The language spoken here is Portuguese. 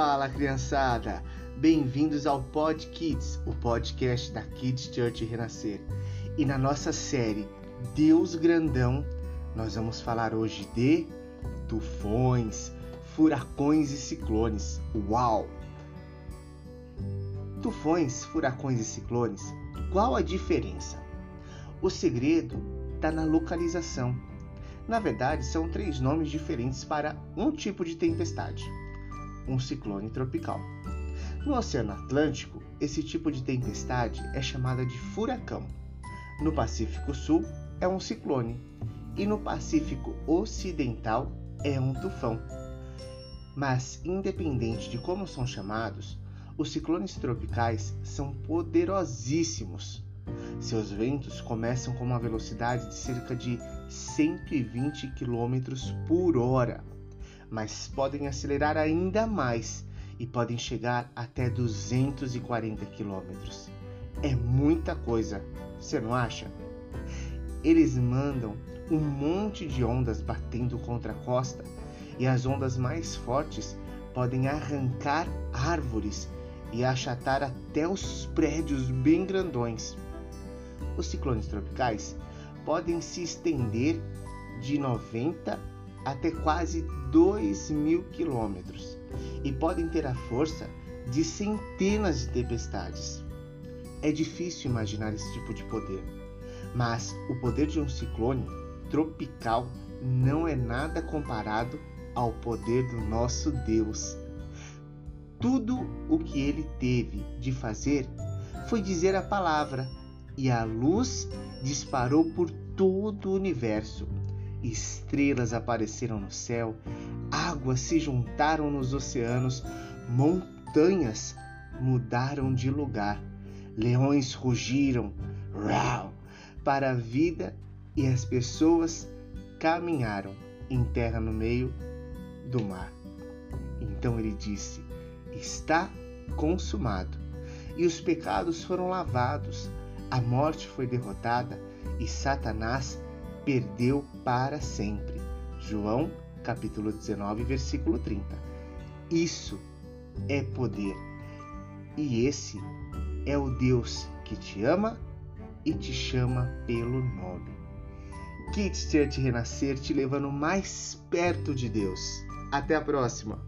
Fala criançada, bem-vindos ao Pod Kids, o podcast da Kids Church Renascer. E na nossa série Deus Grandão, nós vamos falar hoje de tufões, furacões e ciclones. Uau! Tufões, furacões e ciclones, qual a diferença? O segredo está na localização. Na verdade, são três nomes diferentes para um tipo de tempestade um ciclone tropical. No Oceano Atlântico, esse tipo de tempestade é chamada de furacão. No Pacífico Sul, é um ciclone. E no Pacífico Ocidental, é um tufão. Mas, independente de como são chamados, os ciclones tropicais são poderosíssimos. Seus ventos começam com uma velocidade de cerca de 120 km por hora mas podem acelerar ainda mais e podem chegar até 240 km. É muita coisa, você não acha? Eles mandam um monte de ondas batendo contra a costa e as ondas mais fortes podem arrancar árvores e achatar até os prédios bem grandões. Os ciclones tropicais podem se estender de 90 até quase 2 mil quilômetros e podem ter a força de centenas de tempestades. É difícil imaginar esse tipo de poder, mas o poder de um ciclone tropical não é nada comparado ao poder do nosso Deus. Tudo o que ele teve de fazer foi dizer a palavra, e a luz disparou por todo o universo estrelas apareceram no céu, águas se juntaram nos oceanos, montanhas mudaram de lugar, leões rugiram rau, para a vida e as pessoas caminharam em terra no meio do mar. Então ele disse: Está consumado. E os pecados foram lavados, a morte foi derrotada e Satanás perdeu para sempre. João capítulo 19, versículo 30. Isso é poder. E esse é o Deus que te ama e te chama pelo nome. Kids Church Renascer te levando mais perto de Deus. Até a próxima!